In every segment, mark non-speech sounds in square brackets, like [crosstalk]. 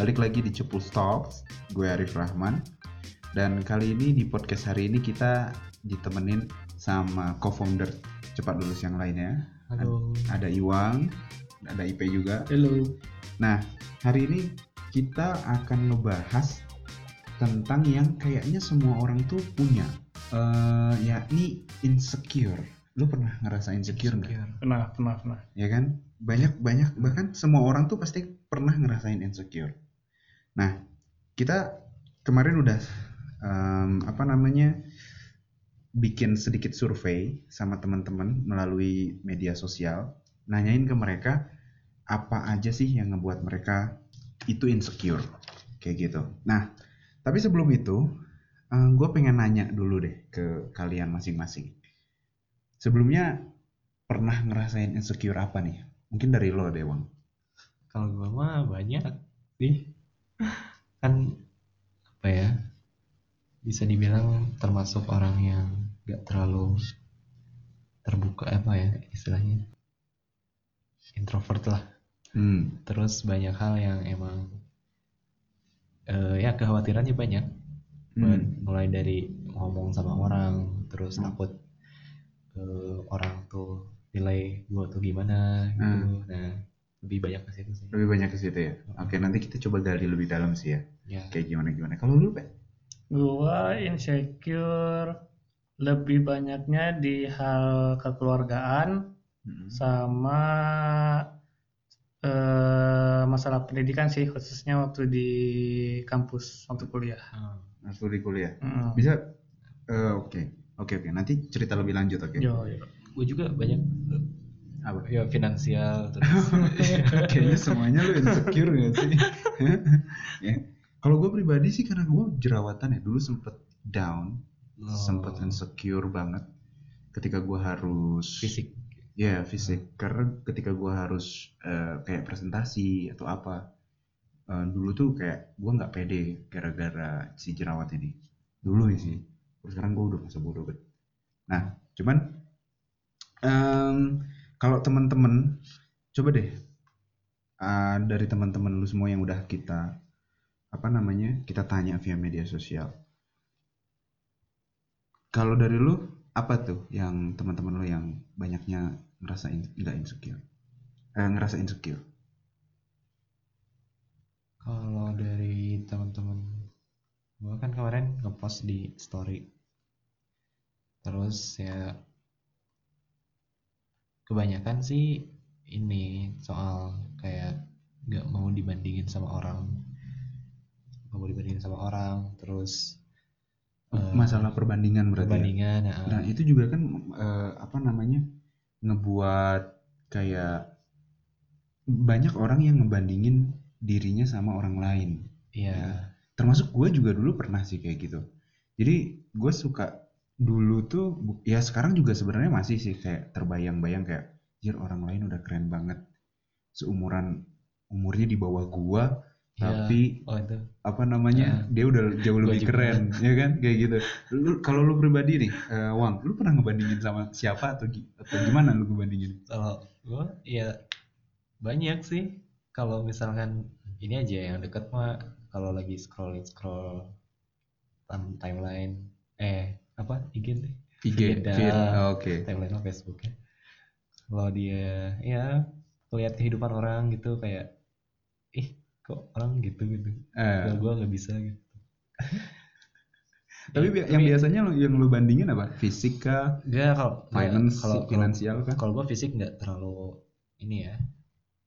balik lagi di Cepus Talks. Gue Arif Rahman. Dan kali ini di podcast hari ini kita ditemenin sama co-founder Cepat Lulus yang lainnya. Halo. Ada Iwang, ada IP juga. Halo. Nah, hari ini kita akan ngebahas tentang yang kayaknya semua orang tuh punya, eh yakni insecure. Lu pernah ngerasa insecure nggak? Pernah, pernah, pernah. Ya kan? Banyak banyak bahkan semua orang tuh pasti pernah ngerasain insecure. Nah, kita kemarin udah em, apa namanya bikin sedikit survei sama teman-teman melalui media sosial, nanyain ke mereka apa aja sih yang ngebuat mereka itu insecure kayak gitu. Nah, tapi sebelum itu, gue pengen nanya dulu deh ke kalian masing-masing. Sebelumnya pernah ngerasain insecure apa nih? Mungkin dari lo deh, Wang. Kalau gua mah banyak sih. Kan apa ya? Bisa dibilang termasuk orang yang gak terlalu terbuka apa ya istilahnya. Introvert lah. Hmm. Terus banyak hal yang emang eh, ya kekhawatirannya banyak. Hmm. Mulai dari ngomong sama orang, terus Hmm. takut eh, orang tuh nilai gua tuh gimana gitu. Hmm. Nah, lebih banyak ke situ sih. Lebih banyak ke situ ya. Oke, nanti kita coba gali lebih dalam sih ya. Ya. Kayak gimana gimana. Kalau lu, Pak? Gua insecure lebih banyaknya di hal kekeluargaan Hmm. sama eh, masalah pendidikan sih khususnya waktu di kampus waktu kuliah. Ah. Waktu di kuliah. Mm. Bisa eh, oke. Oke, oke. Nanti cerita lebih lanjut, oke. Yo, yo. gue juga banyak Apa? ya finansial terus. [laughs] Kayaknya semuanya lu insecure gak [laughs] sih? ya. Kalau gue pribadi sih karena gue jerawatan ya dulu sempet down, Oh, sempet insecure banget ketika gue harus fisik. Ya fisik. Karena ketika gue harus eh, kayak presentasi atau apa eh, dulu tuh kayak gue nggak pede gara-gara si jerawat ini. Dulu sih terus sekarang gue udah masa bodoh nah cuman em, kalau teman-teman coba deh eh, dari teman-teman lu semua yang udah kita apa namanya kita tanya via media sosial. Kalau dari lu apa tuh yang teman-teman lu yang banyaknya ngerasa in- insecure? Eh, ngerasa insecure. Kalau dari teman-teman gue kan kemarin ngepost di story. Terus ya kebanyakan sih ini soal kayak nggak mau dibandingin sama orang nggak mau dibandingin sama orang terus eh, masalah perbandingan berarti ya? perbandingan ya. Nah itu juga kan eh, apa namanya ngebuat kayak banyak orang yang ngebandingin dirinya sama orang lain. iya Termasuk gue juga dulu pernah sih kayak gitu. Jadi gue suka dulu tuh ya sekarang juga sebenarnya masih sih kayak terbayang-bayang kayak jir orang lain udah keren banget. Seumuran umurnya di bawah gua iya. tapi oh itu. apa namanya dia udah jauh Gua lebih keren ya kan? Kayak gitu. Lu kalau lu pribadi nih eh, Wang lu pernah ngebandingin sama siapa atau atau gimana lu ngebandingin? Kalau gue ya banyak sih. Kalau misalkan ini aja yang deket mah kalau lagi scrolling scroll time timeline eh apa? IG deh IG Feed. Oh, oke. timeline mah Facebook ya. Kalau dia ya lihat kehidupan orang gitu kayak ih kok orang gitu gitu? Eh, gue nggak bisa gitu. Tapi Ya, yang biasanya lu, yang lu bandingin apa? Fisik kah? Enggak kalau finance kalau kalau- finansial kah? kalau gue fisik nggak terlalu ini ya.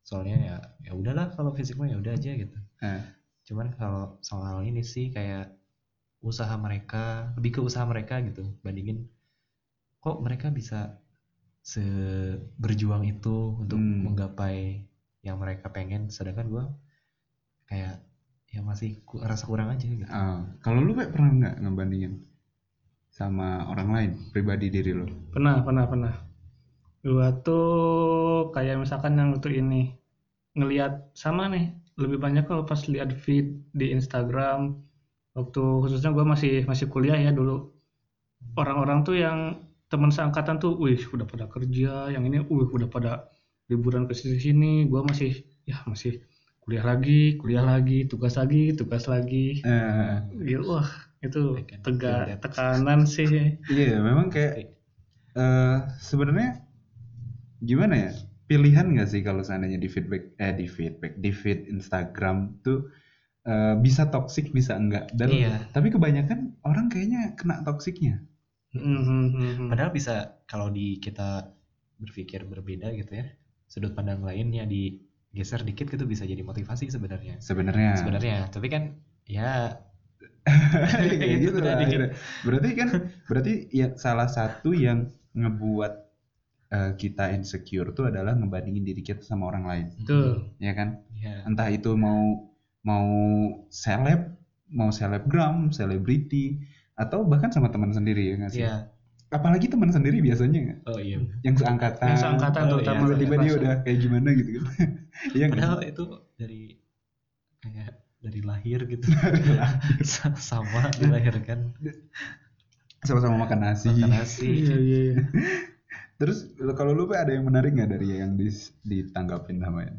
Soalnya ya ya udahlah kalau fisik mah ya udah aja gitu. Eh, cuman kalau soal ini sih kayak usaha mereka lebih ke usaha mereka gitu bandingin kok mereka bisa seberjuang itu untuk Hmm. menggapai yang mereka pengen sedangkan gue kayak ya masih ku, rasa kurang aja gitu ah, kalau lu Pak, pernah nggak ngebandingin sama orang lain pribadi diri lu Pernah, pernah, pernah. Gua tuh kayak misalkan yang untuk ini ngelihat sama nih lebih banyak kalau pas lihat feed di Instagram waktu khususnya gua masih masih kuliah ya dulu. Orang-orang tuh yang teman seangkatan tuh, wih udah pada kerja, yang ini, wih udah pada liburan ke sini sini, gua masih ya masih kuliah lagi kuliah lagi tugas lagi tugas lagi. Eh, gitu wah itu I can tega feel that. tekanan sih. Iya memang kayak eh sebenarnya gimana ya? Pilihan nggak sih kalau seandainya di feedback eh di feedback di feed Instagram tuh eh, bisa toxic bisa enggak dan Iya. tapi kebanyakan orang kayaknya kena toksiknya Mhm. Padahal bisa kalau di kita berpikir berbeda gitu ya, sudut pandang lainnya digeser dikit gitu bisa jadi motivasi sebenarnya. sebenarnya Sebenarnya, tapi kan ya [laughs] kayak Itu gitu lah akhirnya. berarti kan berarti ya salah satu yang ngebuat eh, kita insecure tuh adalah ngebandingin diri kita sama orang lain Betul. ya kan ya entah itu mau mau seleb mau selebgram selebriti atau bahkan sama teman sendiri ya nggak sih ya apalagi teman sendiri biasanya oh iya. yang seangkatan Yang seangkatan Oh, terutama iya. tiba-tiba dia udah kayak gimana gitu kan [laughs] iya Padahal itu dari kayak dari lahir gitu. [laughs] Dari lahir. Sa- Sama dilahirkan sama-sama makan nasi makan nasi. [laughs] Iya iya. iya. terus kalau lu ada yang menarik nggak dari yang dis- ditanggapin sama ya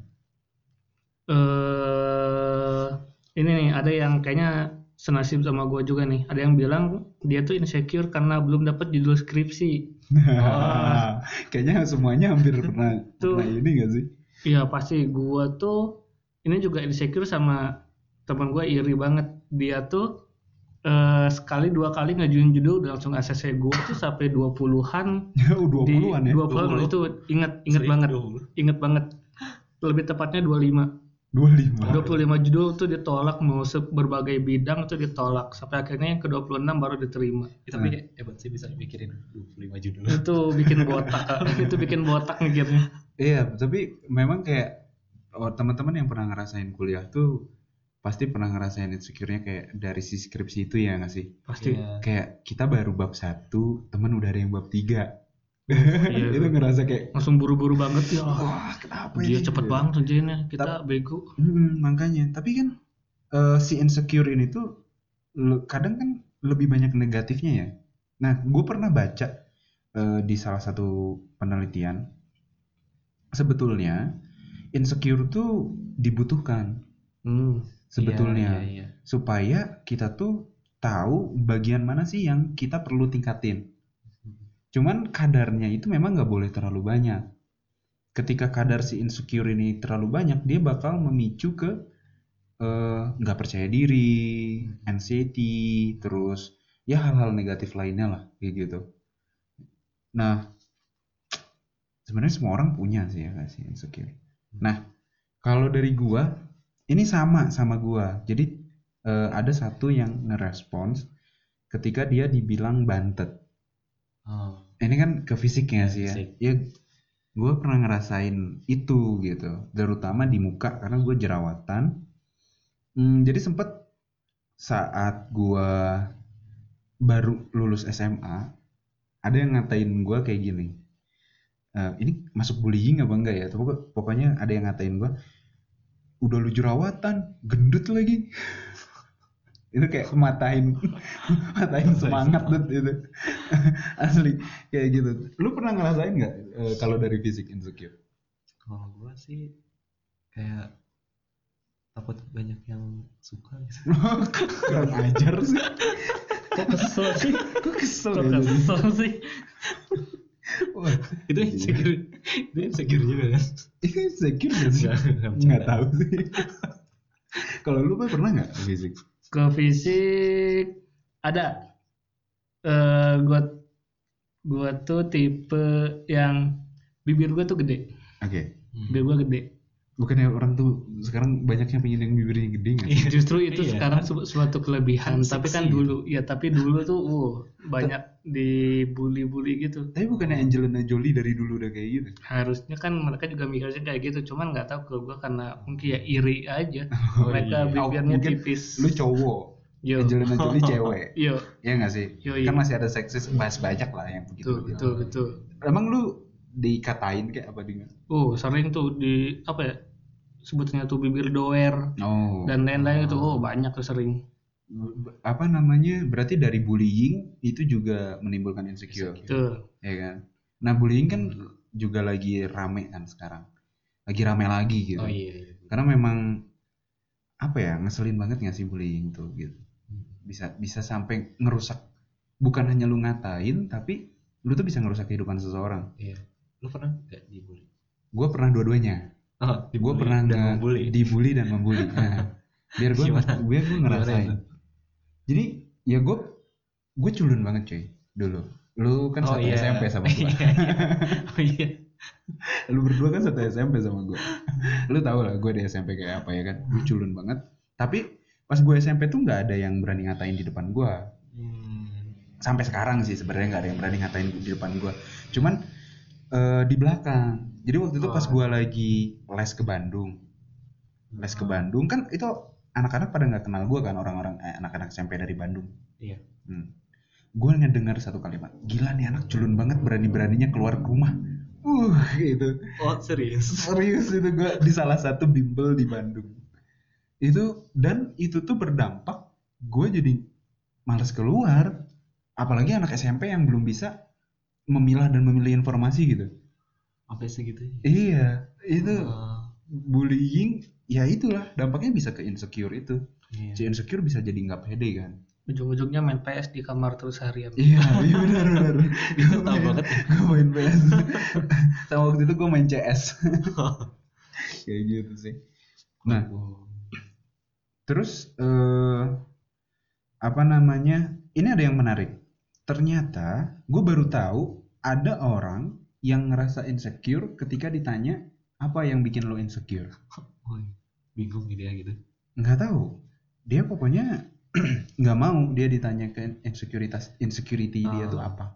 eh ini nih ada yang kayaknya senasib sama gue juga nih. Ada yang bilang dia tuh insecure karena belum dapat judul skripsi. Wah, [laughs] kayaknya semuanya hampir pernah, [laughs] Tuh. pernah ini gak sih? Iya pasti gue tuh ini juga insecure sama teman gue iri banget. Dia tuh eh, sekali dua kali ngajuin judul udah langsung ACC gue tuh sampai 20-an [laughs] Oh, 20-an ya? 20-an itu inget inget Sering banget 20. inget banget lebih tepatnya 25 25. 25 judul tuh ditolak mau se- berbagai bidang tuh ditolak sampai akhirnya yang ke 26 baru diterima Ya, tapi hebat sih bisa mikirin 25 judul. itu bikin botak [laughs] itu bikin botak ngikirnya Iya, tapi memang kayak oh, teman-teman yang pernah ngerasain kuliah tuh pasti pernah ngerasain insecure-nya kayak dari si skripsi itu ya nggak sih? pasti Iya. Kayak kita baru bab satu, teman udah ada yang bab tiga. Iya. [laughs] itu ngerasa kayak langsung buru-buru banget ya wah kenapa dia ini? cepet Gitu. banget ngerjainnya kita bego Mm, makanya, tapi kan eh, si insecure ini tuh kadang kan lebih banyak negatifnya ya. Nah, gue pernah baca eh, di salah satu penelitian, sebetulnya insecure tuh dibutuhkan hmm. sebetulnya Iya, iya, iya. supaya kita tuh tahu bagian mana sih yang kita perlu tingkatin. Cuman kadarnya itu memang nggak boleh terlalu banyak. Ketika kadar si insecure ini terlalu banyak, dia bakal memicu ke eh, nggak percaya diri, anxiety, terus ya hal-hal negatif lainnya lah gitu. Nah, sebenarnya semua orang punya sih ya sih insecure. Nah, kalau dari gua, ini sama sama gua. Jadi eh, ada satu yang ngerespons ketika dia dibilang bantet. Oh, Ini kan ke fisiknya sih ya. Fisik. Ya, gue pernah ngerasain itu gitu, terutama di muka karena gue jerawatan. Hmm, jadi sempet saat gue baru lulus SMA, ada yang ngatain gue kayak gini. "Eh, ini masuk bullying apa enggak ya? Pokok- Pokoknya ada yang ngatain gue, udah lu jerawatan, gendut lagi. Itu kayak matain [laughs] matain semangat tuh itu [laughs] asli kayak gitu. Lu pernah ngerasain nggak eh, kalau dari fisik insecure? Kalau gua sih kayak takut banyak yang suka gitu. [laughs] kurang ajar sih. Kok kesel sih? Kok kesel kok ya? kesel sih? Wah, itu insecure, itu insecure juga kan? ini insecure nggak sih? Nggak, tahu sih. Kalau lu pernah nggak fisik ke fisik ada eh gua gua tuh tipe yang bibir gua tuh gede oke Hmm. bibir gua gede bukannya orang tuh sekarang banyak yang pengen yang bibirnya gede nggak sih? Iya. justru itu Iya. sekarang su- suatu kelebihan Kan tapi kan dulu ya tapi dulu tuh uh, banyak dibully-bully gitu. Tapi bukannya Angelina Jolie dari dulu udah kayak gitu? Harusnya kan mereka juga mikirnya kayak gitu cuman nggak tahu kalau gua karena mungkin ya iri aja. [laughs] Oh, mereka iya. Oh, bibirnya mungkin tipis. lu cowok [laughs] yo. Angelina Jolie [laughs] cewek. Yo. Ya nggak sih? Yo, kan iya. masih ada seksis bahas banyak lah yang begitu betul betul betul. Emang lu dikatain kayak apa dengan oh sering tuh di apa ya sebutnya tuh bibir doer oh. dan lain-lain itu. Oh banyak tuh sering apa namanya berarti dari bullying itu juga menimbulkan insecure. Tuh ya kan? Nah bullying kan juga lagi rame kan sekarang. Lagi rame lagi gitu. Oh iya, iya. karena memang apa ya ngeselin banget nggak sih bullying tuh gitu. Hmm. bisa bisa sampai ngerusak bukan hanya lu ngatain tapi lu tuh bisa ngerusak kehidupan seseorang. Iya. Lu pernah nggak dibully? gue pernah dua-duanya. Oh, gue pernah dan dibully dan membully Nah, biar gue [laughs] biar gue ngerasain? Jadi ya gue gue culun banget cuy dulu lu kan Oh, satu iya. SMP sama [laughs] gue Iya, iya. oh iya. lu berdua kan satu SMP sama gue lu tau lah gue di SMP kayak apa ya kan gue culun banget tapi pas gue SMP tuh nggak ada yang berani ngatain di depan gue Hmm. sampai sekarang sih sebenarnya nggak ada yang berani ngatain di depan gue cuman eh, di belakang jadi waktu itu pas Oh. gue lagi les ke Bandung les ke Bandung kan itu anak-anak pada nggak kenal gue kan orang-orang eh, anak-anak SMP dari Bandung Iya. hmm. gue ngedengar satu kalimat gila nih anak culun banget berani-beraninya keluar ke rumah uh gitu Oh serius? [laughs] serius itu gue di salah satu bimbel di Bandung itu dan itu tuh berdampak gue jadi males keluar apalagi anak SMP yang belum bisa memilah dan memilih informasi gitu Sampai segitu. iya itu Oh, bullying ya itulah dampaknya bisa ke insecure itu iya. si insecure bisa jadi nggak pede kan ujung-ujungnya main PS di kamar terus harian iya iya benar benar [laughs] Itu tahu banget. [laughs] gue main PS [laughs] sama waktu itu gue main CS kayak gitu sih nah Oh. Terus eh apa namanya? Ini ada yang menarik. Ternyata gue baru tahu ada orang yang ngerasa insecure ketika ditanya apa yang bikin lo insecure. Oh, bingung gitu ya gitu. Nggak tahu. Dia pokoknya [clears throat] nggak mau dia ditanya ke insekuritas insecurity dia Ah. tuh apa.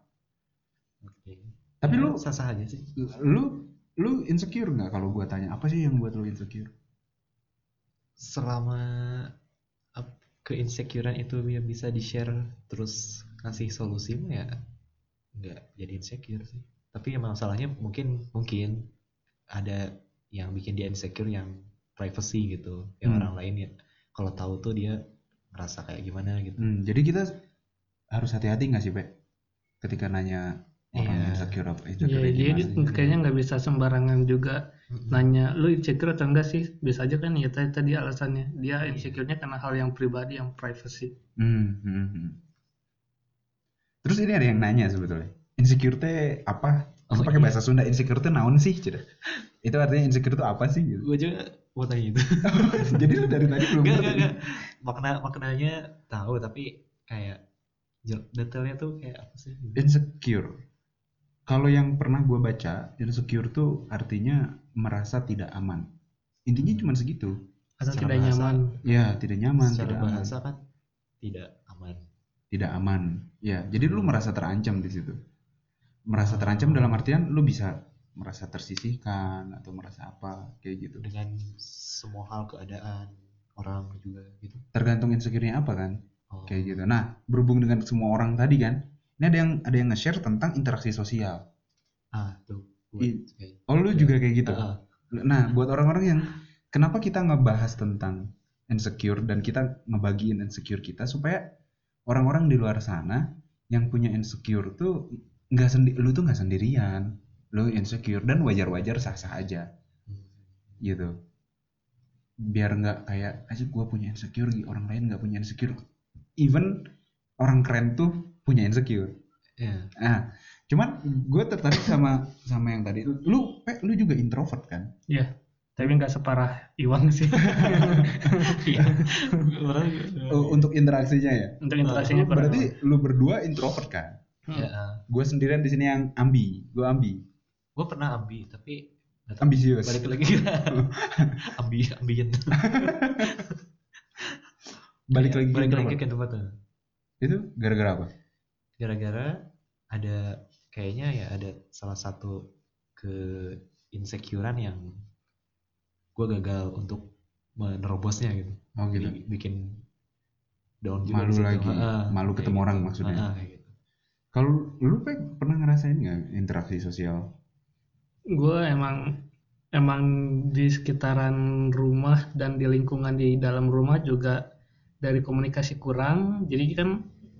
Oke. Tapi Ya, lu sah-sah aja sih. lu lu insecure nggak kalau gue tanya apa sih yang buat lo insecure? Selama keinsecurean itu ya bisa di-share terus kasih solusi ya nggak jadi insecure sih. Tapi ya masalahnya mungkin mungkin ada yang bikin dia insecure yang privacy gitu, yang Hmm. orang lain ya kalau tahu tuh dia ngerasa kayak gimana gitu. Hmm, jadi kita harus hati-hati nggak sih, Pe? Ketika nanya orang Iya. insecure apa Iya, insecure dia gimana kayaknya nggak bisa sembarangan juga nanya lu insecure atau enggak sih bisa aja kan ya tadi, tadi alasannya dia insecure-nya karena hal yang pribadi yang privacy Hmm, hmm, hmm. Terus ini ada yang nanya sebetulnya. Insecure teh apa? Aku Oh, pakai iya. bahasa Sunda insecure teh naon sih? Cida? Itu artinya insecure itu apa sih? Gitu. Gue juga mau tanya itu. [laughs] Jadi lu dari tadi belum enggak, enggak. Makna maknanya tahu tapi kayak detailnya tuh kayak apa sih? Insecure. Kalau yang pernah gue baca, insecure tuh artinya merasa tidak aman. Intinya cuma segitu. atau Secara tidak bahasa. nyaman Ya, tidak nyaman, Secara tidak aman. bahasa kan tidak aman. tidak aman. Ya, jadi lu merasa terancam di situ. Merasa terancam dalam artian lu bisa merasa tersisihkan atau merasa apa kayak gitu. Dengan semua hal keadaan orang juga gitu. Tergantung insecure-nya apa kan? Oh. Kayak gitu. Nah, berhubung dengan semua orang tadi kan, ini ada yang ada yang nge-share tentang interaksi sosial. Ah, tuh. I- kayak Oh, lu Ya. juga kayak gitu. Ah, Nah, buat orang-orang yang kenapa kita ngebahas tentang insecure dan kita ngebagiin insecure kita supaya orang-orang di luar sana yang punya insecure tuh nggak sendi lu tuh nggak sendirian lu insecure dan wajar-wajar sah-sah aja. Gitu. Biar nggak kayak aja gue punya insecure orang lain nggak punya insecure. Even orang keren tuh punya insecure. Ya. ah cuman gue tertarik sama sama yang tadi. Lu Pe, lu juga introvert kan? Ya tapi nggak separah Iwang sih. Iya. Oh, untuk interaksinya ya? Untuk interaksinya Oh, berarti lu berdua introvert kan? Hmm. ya, ah. gue sendirian di sini yang ambi gue ambi gue pernah ambi tapi ambisius. Balik lagi. [laughs] Ambi ambien balik lagi [laughs] balik lagi ke tempat tuh itu gara-gara apa? Gara-gara ada kayaknya ya ada salah satu ke insecurean yang gue gagal untuk menerobosnya gitu. Oh gitu. Bi- bikin down juga Malu lagi. Ah, Malu ketemu orang gitu. maksudnya. Ah, kayak gitu. kalau lu Pe, pernah ngerasain nggak interaksi sosial gue emang emang di sekitaran rumah dan di lingkungan di dalam rumah juga dari komunikasi kurang. Jadi kan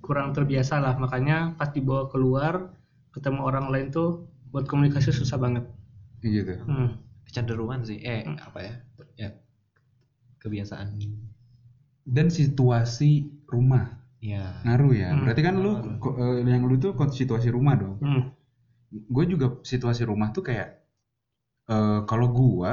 kurang terbiasa lah. Makanya pas dibawa keluar ketemu orang lain tuh buat komunikasi susah banget. Gitu. Hmm. kecenderungan sih. Eh Hmm. apa ya? Ya kebiasaan. Dan situasi rumah. Iya. ngaruh ya. Hmm, berarti kan lu ko- eh, yang lu tuh situasi rumah dong. Hmm. gue juga situasi rumah tuh kayak eh kalau gua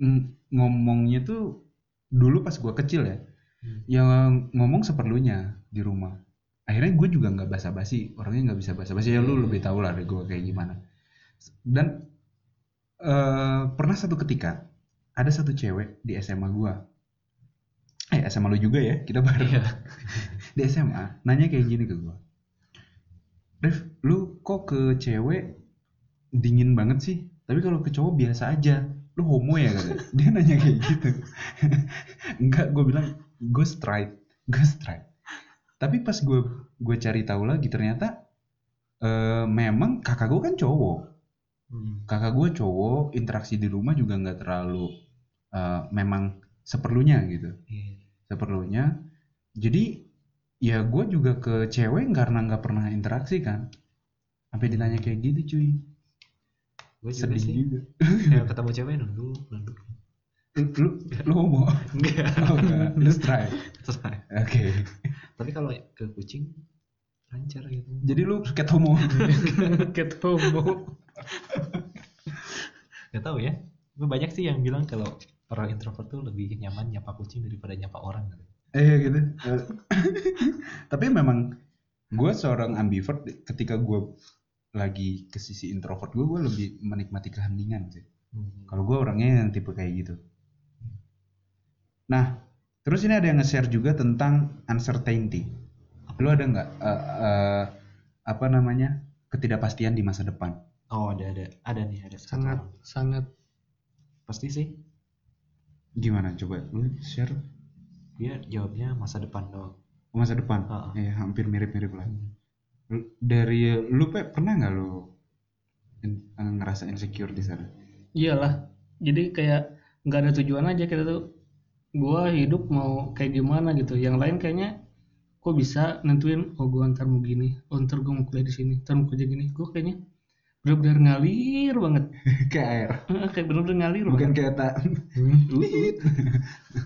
mm, ngomongnya tuh dulu pas gua kecil ya. Hmm. yang ngomong seperlunya di rumah. Akhirnya gue juga nggak basa-basi orangnya nggak bisa basa-basi. Ya lu Iya. lebih tahu lah gue kayak gimana. Dan eh pernah satu ketika ada satu cewek di SMA gua. Eh SMA lu juga ya kita bareng Iya. [laughs] di SMA nanya kayak gini ke gua. Rif lu kok ke cewek dingin banget sih. Tapi kalau ke cowok biasa aja. Lu homo ya kata [laughs] dia nanya kayak gitu. [laughs] Enggak gue bilang gue straight. Gue straight. Tapi pas gue gue cari tahu lagi ternyata eh, memang kakak gue kan cowok. Hmm. kakak gue cowok interaksi di rumah juga nggak terlalu eh, memang seperlunya gitu. Iya. seperlunya. Jadi ya gue juga ke cewek karena nggak pernah interaksi kan. Sampai ditanya kayak gitu cuy Gue juga sedih sih. juga [laughs] Kayak ketemu cewek nunduk, nunduk. lu lu, lu homo Enggak. [laughs] oh, enggak. lu Terserah. oke Tapi kalau ke kucing lancar gitu. jadi lu cat homo [laughs] Ketemu. Gak tahu ya. Tapi banyak sih yang bilang kalau orang introvert tuh lebih nyaman nyapa kucing daripada nyapa orang. gitu. eh gitu Eh, tapi memang gue seorang ambivert ketika gue lagi ke sisi introvert gue gue lebih menikmati keheningan sih Hmm. Kalau gue orangnya yang tipe kayak gitu. Nah, terus ini ada yang nge-share juga tentang uncertainty. Lu ada nggak eh, eh, apa namanya ketidakpastian di masa depan? Oh ada ada ada nih ada satu Sangat orang. sangat Pasti sih Gimana coba lu share dia jawabnya masa depan doang. masa depan? Heeh. Ya hampir mirip-mirip lah. Hmm. Dari lu Pe, pernah nggak lu eh, ngerasa insecure di sana? iyalah. Jadi kayak nggak ada tujuan aja kita tuh. Gua hidup mau kayak gimana gitu. Yang lain kayaknya kok bisa nentuin oh gua ntar mau gini, oh ntar gua mau kuliah di sini, ntar mau kerja gini. Gua kayaknya bener-bener ngalir banget. [laughs] kayak air, kayak bener-bener ngalir bukan banget. kayak tak.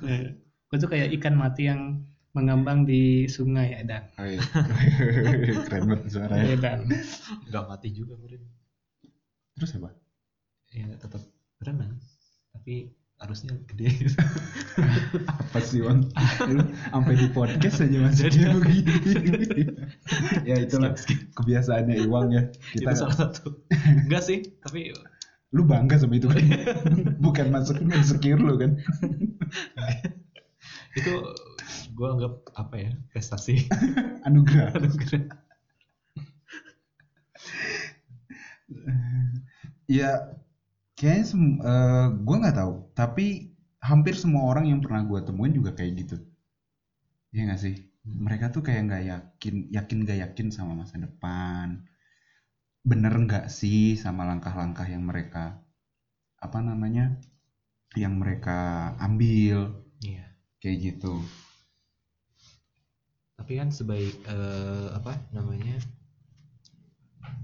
Eh, [laughs] Gua tuh kayak ikan mati yang mengambang di sungai ya dan. Oh, iya. [laughs] Keren banget suaranya. Ya dan. Gak mati juga Murin. Terus apa? Ya tetap berenang. Tapi arusnya gede. [laughs] apa sih bang lu sampai di podcast aja masih dia begini ya itulah kebiasaannya Iwang ya Itu kita salah satu. Enggak sih, tapi lu bangga sama itu kan [laughs] bukan masuk insecure lu kan itu gue anggap apa ya prestasi. [laughs] anugerah. Ya kayaknya sem eh, gua nggak tahu. Tapi hampir semua orang yang pernah gua temuin juga kayak gitu. Ya nggak sih? Mereka tuh kayak nggak yakin yakin nggak yakin sama masa depan. Bener nggak sih sama langkah-langkah yang mereka apa namanya yang mereka ambil? Iya. kayak gitu Tapi kan sebaik eh, apa namanya?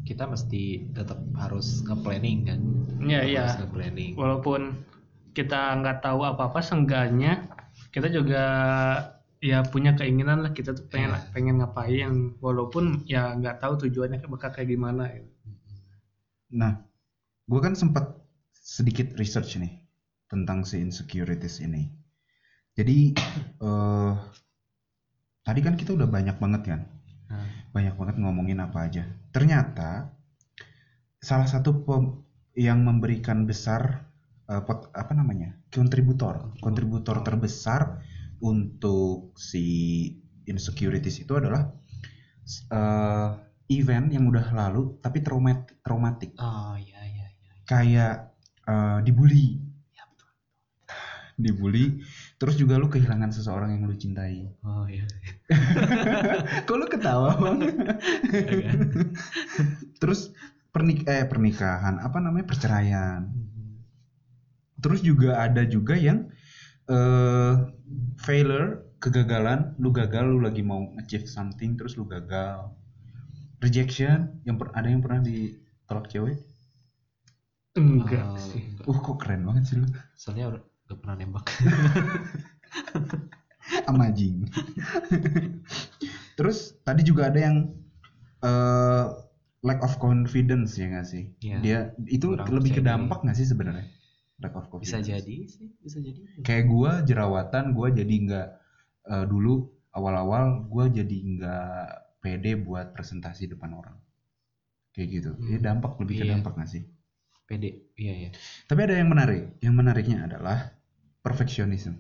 Kita mesti tetap harus nge-planning kan. Iya, iya. Nge-planning. walaupun kita nggak tahu apa-apa seenggaknya kita juga ya punya keinginan lah kita tuh pengen Iya. pengen ngapain walaupun ya nggak tahu tujuannya bakal kayak gimana gitu. Nah, gue kan sempat sedikit research nih tentang si insecurities ini. Jadi eh tadi kan kita udah banyak banget kan, Nah, banyak banget ngomongin apa aja. Ternyata salah satu pem- yang memberikan besar eh, pot- apa namanya kontributor, kontributor terbesar untuk si insecurities itu adalah eh, event yang udah lalu tapi traumat traumatik oh iya iya iya. kayak eh, dibully Ya betul. dibully terus juga lu kehilangan seseorang yang lu cintai. Oh iya. [laughs] kok lu ketawa? Bang terus pernik eh pernikahan apa namanya perceraian. Mhm. terus juga ada juga yang eh failure kegagalan. Lu gagal lu lagi mau achieve something terus lu gagal. Rejection yang per- ada yang pernah ditolak cewek? Enggak Oh, sih uh kok keren banget sih lu. Soalnya gak pernah nembak. [laughs] Amazing. Terus tadi juga ada yang eh, lack of confidence ya nggak sih? Iya. Dia itu lebih ke dampak nggak sih sebenarnya? Lack of bisa confidence. jadi sih bisa jadi Kayak gua jerawatan, gua jadi nggak eh, dulu awal-awal gua jadi nggak pede buat presentasi depan orang. Kayak gitu. Ya Hmm. dampak lebih ke Iya. dampak nggak sih? pede iya ya Tapi ada yang menarik. Yang menariknya adalah perfectionism.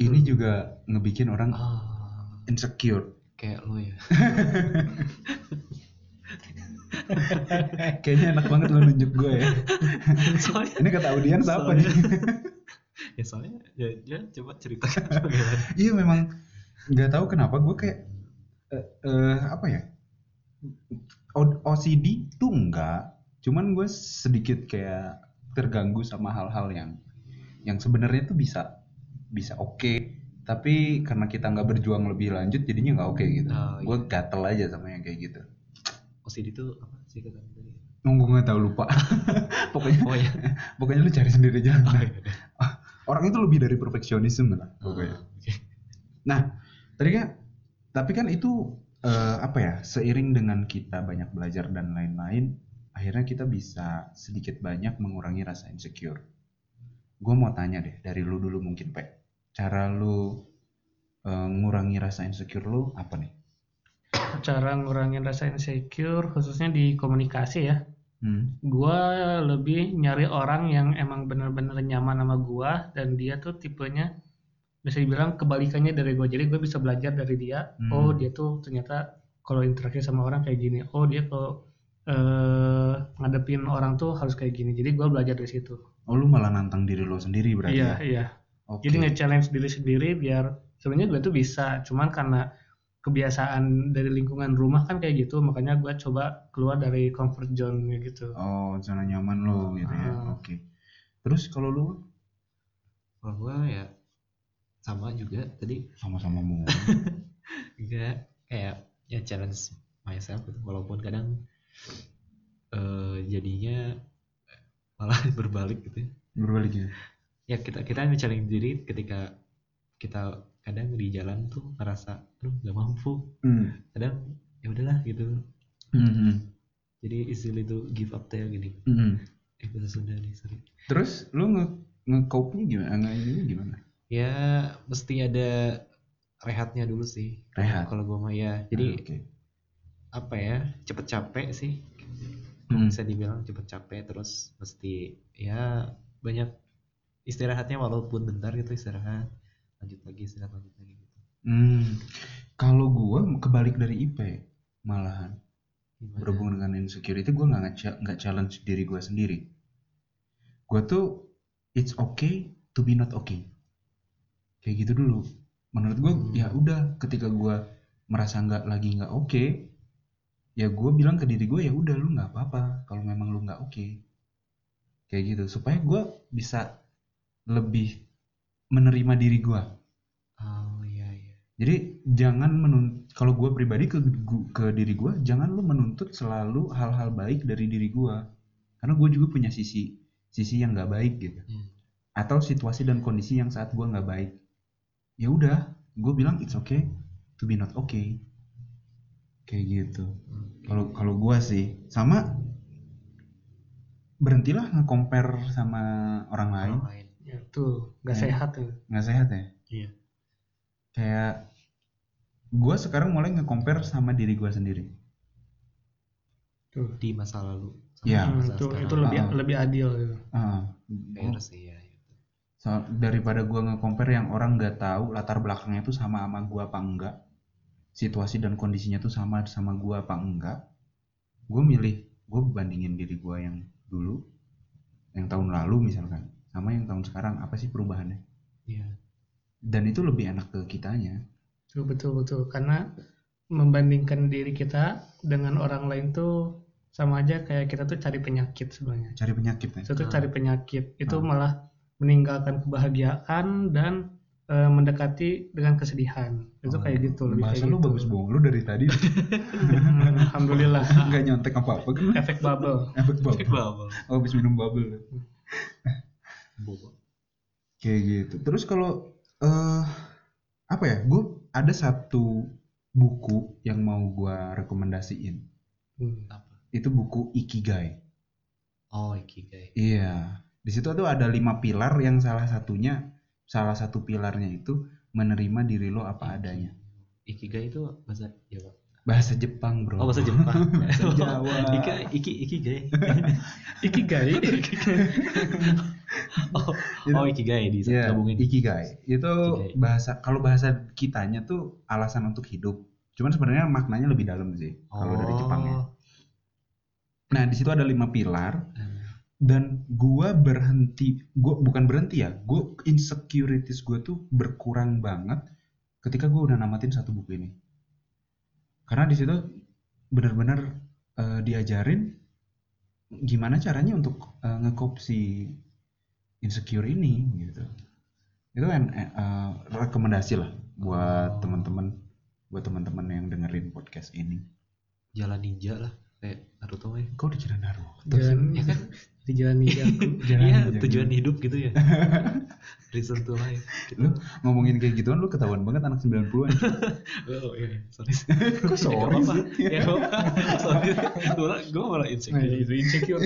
Ini juga ngebikin orang ah insecure. kayak lo ya [laughs] Kayaknya enak banget lo nunjuk gue ya. [laughs] soalnya Ini kata audiens apa nih? [laughs] ya soalnya ya, ya coba ceritakan bagaimana iya memang nggak tahu kenapa gue kayak eh, eh, apa ya? O- OCD tuh enggak, cuman gue sedikit kayak terganggu sama hal-hal yang yang sebenarnya tuh bisa bisa oke, tapi karena kita nggak berjuang lebih lanjut jadinya nggak oke gitu. Oh, gue gatel aja sama yang kayak gitu. OCD itu apa sih kata tadi Nunggu nggak tahu lupa. [laughs] pokoknya oh ya [laughs] pokoknya lu cari sendiri aja. oh, iya, iya. [laughs] Orang itu lebih dari perfeksionisme lah pokoknya. Ah, oke. Nah, tadi kan tapi kan itu eh, apa ya? Seiring dengan kita banyak belajar dan lain-lain, akhirnya kita bisa sedikit banyak mengurangi rasa insecure. Gue mau tanya deh dari lu dulu mungkin, Pak. Cara lu eh, ngurangi rasa insecure lu apa nih? cara ngurangin rasa insecure khususnya di komunikasi ya Hmm. gua lebih nyari orang yang emang bener-bener nyaman sama gua dan dia tuh tipenya bisa dibilang kebalikannya dari gua jadi gue bisa belajar dari dia Hmm. oh dia tuh ternyata kalau interaksi sama orang kayak gini oh dia kalau eh, ngadepin orang tuh harus kayak gini jadi gua belajar dari situ Oh, lu malah nantang diri lu sendiri berarti iya ya? iya Oke. jadi nge-challenge diri sendiri biar sebenarnya gue tuh bisa cuman karena kebiasaan dari lingkungan rumah kan kayak gitu makanya gue coba keluar dari comfort zone gitu Oh, zona nyaman lu gitu ya. Ah. Oke. Terus kalau lu kalau gua ya sama juga tadi sama-sama [laughs] mau juga kayak ya challenge myself gitu walaupun kadang eh, jadinya malah [laughs] berbalik gitu ya. berbalik ya. ya kita kita challenge diri ketika kita kadang di jalan tuh ngerasa aduh nggak mampu Hmm. kadang ya udahlah gitu Hmm, hmm. jadi easily to give up there gini Hmm. eh bahasa Sunda nih sorry Terus lu nge nge-cope-nya gimana? Nge ini gimana? ya mesti ada rehatnya dulu sih Rehat. kalau gua mah ya Ah, jadi oke. Apa ya cepet capek sih Hmm. bisa dibilang cepet capek terus mesti ya banyak istirahatnya walaupun bentar gitu istirahat lanjut lagi istirahat lanjut lagi gitu Hmm. Kalau gua kebalik dari IP malahan Gimana? berhubungan dengan insecurity gua nggak nggak challenge diri gua sendiri. Gua tuh it's okay to be not okay. Kayak gitu dulu. Menurut gua Hmm. ya udah ketika gua merasa nggak lagi nggak oke, ya gua bilang ke diri gua ya udah lu nggak apa-apa kalau memang lu nggak oke. Kayak gitu supaya gua bisa lebih menerima diri gua. oh iya iya Jadi jangan menuntut kalau gue pribadi ke ke diri gue jangan lu menuntut selalu hal-hal baik dari diri gue karena gue juga punya sisi sisi yang nggak baik gitu Hmm. atau situasi dan kondisi yang saat gue nggak baik ya udah gue bilang it's okay to be not okay kayak gitu. Hmm. kalau kalau gue sih sama berhentilah nge-compare sama orang lain. Orang lain. Ya tuh nggak sehat tuh. nggak sehat ya? Iya. Kayak gue sekarang mulai nge-compare sama diri gue sendiri. Tuh. Di masa lalu. Iya. Hmm, masa itu sekarang. itu lebih Ah. lebih adil gitu. Ah, fair sih ya so- daripada gue nge-compare yang orang nggak tahu latar belakangnya itu sama sama gue apa enggak situasi dan kondisinya tuh sama sama gue apa enggak gue milih gue bandingin diri gue yang dulu yang tahun lalu misalkan sama yang tahun sekarang apa sih perubahannya? Iya. Dan itu lebih enak ke kitanya. Tuh, betul betul. Karena membandingkan diri kita dengan orang lain tuh sama aja kayak kita tuh cari penyakit sebenarnya. Cari penyakit ya? Itu tuh Ah. cari penyakit. Itu Ah. malah meninggalkan kebahagiaan dan eh, mendekati dengan kesedihan itu Oh, kayak gitu lebih bahasa kayak lu gitu. bagus bohong lu dari tadi [laughs] alhamdulillah nggak nyontek apa apa kan efek bubble efek bubble bubble oh habis minum bubble kayak gitu terus kalau eh apa ya? Gue ada satu buku yang mau gua rekomendasiin. Hmm. Apa? Itu buku Ikigai. Oh, ikigai. Iya. Di situ tuh ada lima pilar yang salah satunya, salah satu pilarnya itu menerima diri lo apa adanya. Ikigai itu bahasa Jawa. Bahasa Jepang bro. Oh, bahasa Jepang. [laughs] Bahasa Jawa. Iki, iki, ikigai. [laughs] Ikigai. [laughs] oh, Itu- oh, ikigai di Iya, gabungin. Ikigai. Itu Ikigai. bahasa kalau bahasa kitanya tuh alasan untuk hidup. Cuman sebenarnya maknanya lebih dalam sih kalau dari Jepangnya. Oh. Nah, di situ ada lima pilar Hmm. Dan gua berhenti, gua bukan berhenti ya, gua insecurities gua tuh berkurang banget ketika gua udah namatin satu buku ini. Karena di situ benar-benar eh, diajarin gimana caranya untuk eh, ngekop insecure ini gitu. Itu kan eh, rekomendasi lah buat teman-teman, buat teman-teman yang dengerin podcast ini. Jalan ninja lah kayak Naruto ya. Kau dikira Naruto? Jalan, Ya kan? [laughs] di jalan ninjaku. Jalan Iya, ninja tujuan hidup gitu ya. [laughs] Reason to life. Gitu. Lu ngomongin kayak gituan lu ketahuan banget anak 90-an. [laughs] Oh iya, sorry. Kok Ya, sorry sih? Ya. Sorry. Gue malah Nah, insecure. itu insecure.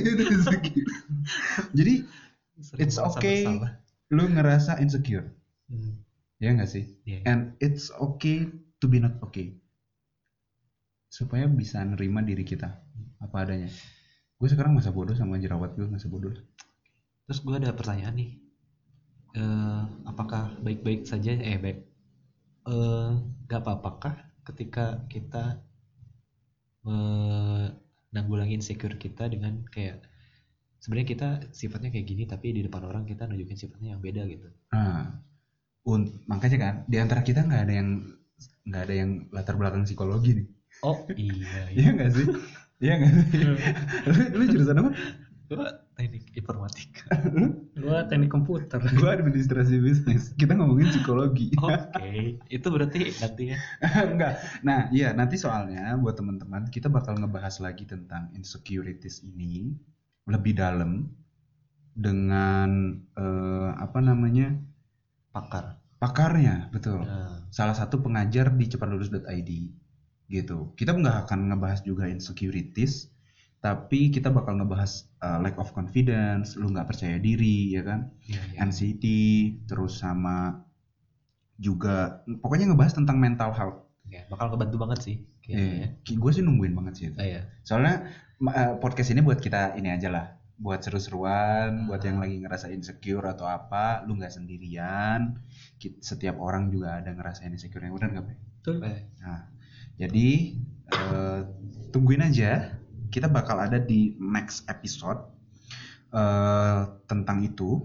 Jadi Sering it's okay bersalah. lu ngerasa insecure. Hmm. Ya nggak sih? Iya. And it's okay to be not okay. Supaya bisa nerima diri kita apa adanya. Gue sekarang masa bodoh sama jerawat gue masa bodoh. Terus gue ada pertanyaan nih. Eh, apakah baik-baik saja? Eh, baik. Eh, gak apa-apakah ketika kita menanggulangi insecure kita dengan kayak sebenarnya kita sifatnya kayak gini tapi di depan orang kita nunjukin sifatnya yang beda gitu. Nah, un- makanya kan di antara kita nggak ada yang nggak ada yang latar belakang psikologi nih. Oh iya, Iya nggak sih? [laughs] Iya nggak sih? [laughs] lu, lu jurusan apa? Gue teknik informatika. [laughs] Gua teknik komputer. Gue administrasi bisnis. Kita ngomongin psikologi. Oke, itu berarti nanti ya. [laughs] Enggak. Nah, iya nanti soalnya buat teman-teman kita bakal ngebahas lagi tentang insecurities ini lebih dalam dengan eh, apa namanya pakar. pakarnya, betul. Nah, Salah satu pengajar di cepatlulus.id gitu. Kita nggak akan ngebahas juga insecurities, tapi kita bakal ngebahas eh, lack of confidence, lu nggak percaya diri, ya kan? iya, iya. anxiety, terus sama juga pokoknya ngebahas tentang mental health. Ya, bakal ngebantu banget sih. Kayaknya. Eh, gue sih nungguin banget sih itu. Ah, ya. Soalnya eh, podcast ini buat kita ini aja lah, buat seru-seruan, buat Ah. yang lagi ngerasa insecure atau apa, lu nggak sendirian. Setiap orang juga ada ngerasain insecure yang benar nggak, Pe? Betul. Nah, jadi eh, tungguin aja, kita bakal ada di next episode eh, tentang itu.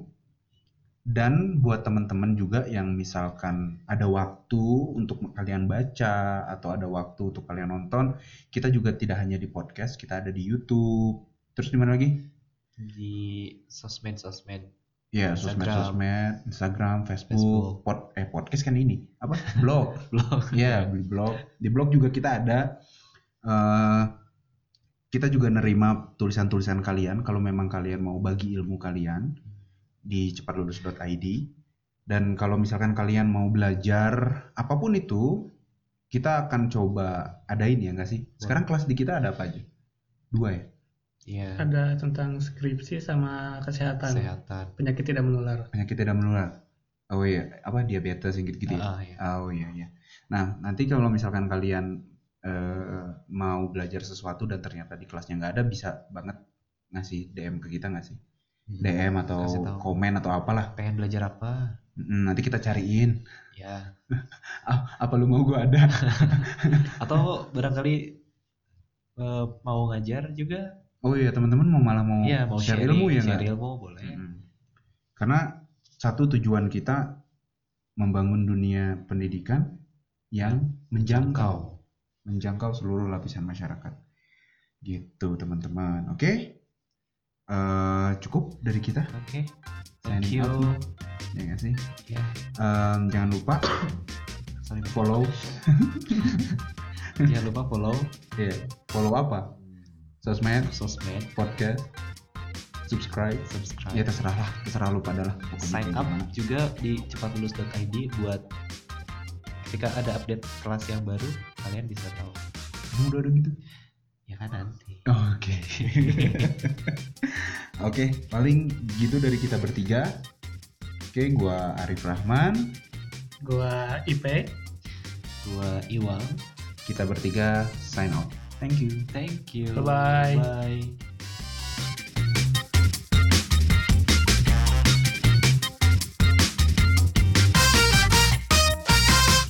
Dan buat teman-teman juga yang misalkan ada waktu untuk kalian baca atau ada waktu untuk kalian nonton, kita juga tidak hanya di podcast, kita ada di YouTube. Terus di mana lagi? di sosmed-sosmed. Ya, sosmed-sosmed, Instagram, Facebook, Facebook. pod- eh podcast kan ini apa? [laughs] Blog. Blog. Ya, beli blog. Di blog juga kita ada eh kita juga nerima tulisan-tulisan kalian kalau memang kalian mau bagi ilmu kalian di cepatlulus.id dan kalau misalkan kalian mau belajar apa pun itu kita akan coba adain ya nggak sih? Sekarang kelas di kita ada apa aja? Dua ya? Iya. Ada tentang skripsi sama kesehatan. Kesehatan. Penyakit tidak menular. Penyakit tidak menular. Oh iya, apa diabetes gitu-gitu ya? Ah, iya. Oh iya iya. Nah nanti kalau misalkan kalian eh, mau belajar sesuatu dan ternyata di kelasnya nggak ada, bisa banget ngasih DM ke kita nggak sih? DM atau komen atau apalah. Pengen belajar apa? Nanti kita cariin. Ya. [laughs] Ah, apa lu mau gua ada? [laughs] Atau barangkali eh, mau ngajar juga? Oh iya teman-teman mau malah mau, Iya, mau share sharing, ilmu ya share ilmu boleh. Mm. Karena satu tujuan kita membangun dunia pendidikan yang menjangkau. menjangkau seluruh lapisan masyarakat. Gitu teman-teman. Oke? Eh, cukup dari kita, Oke. Thank Signing you. out. ya nggak sih? Ya. Em, jangan lupa follow, [laughs] Jangan lupa follow ya follow apa? Sosmed, sosmed. podcast, subscribe. Subscribe. Ya terserah lah terserah lu pada lah sign up gimana. juga di cepatlulus.id buat ketika ada update kelas yang baru kalian bisa tahu. Emang udah ada gitu? Ya kan nanti. Oh, oke. [laughs] Oke paling gitu dari kita bertiga. Oke gua Arif Rahman. Gua IP. gua Iwang. Kita bertiga sign out thank you. Thank you. Bye-bye. bye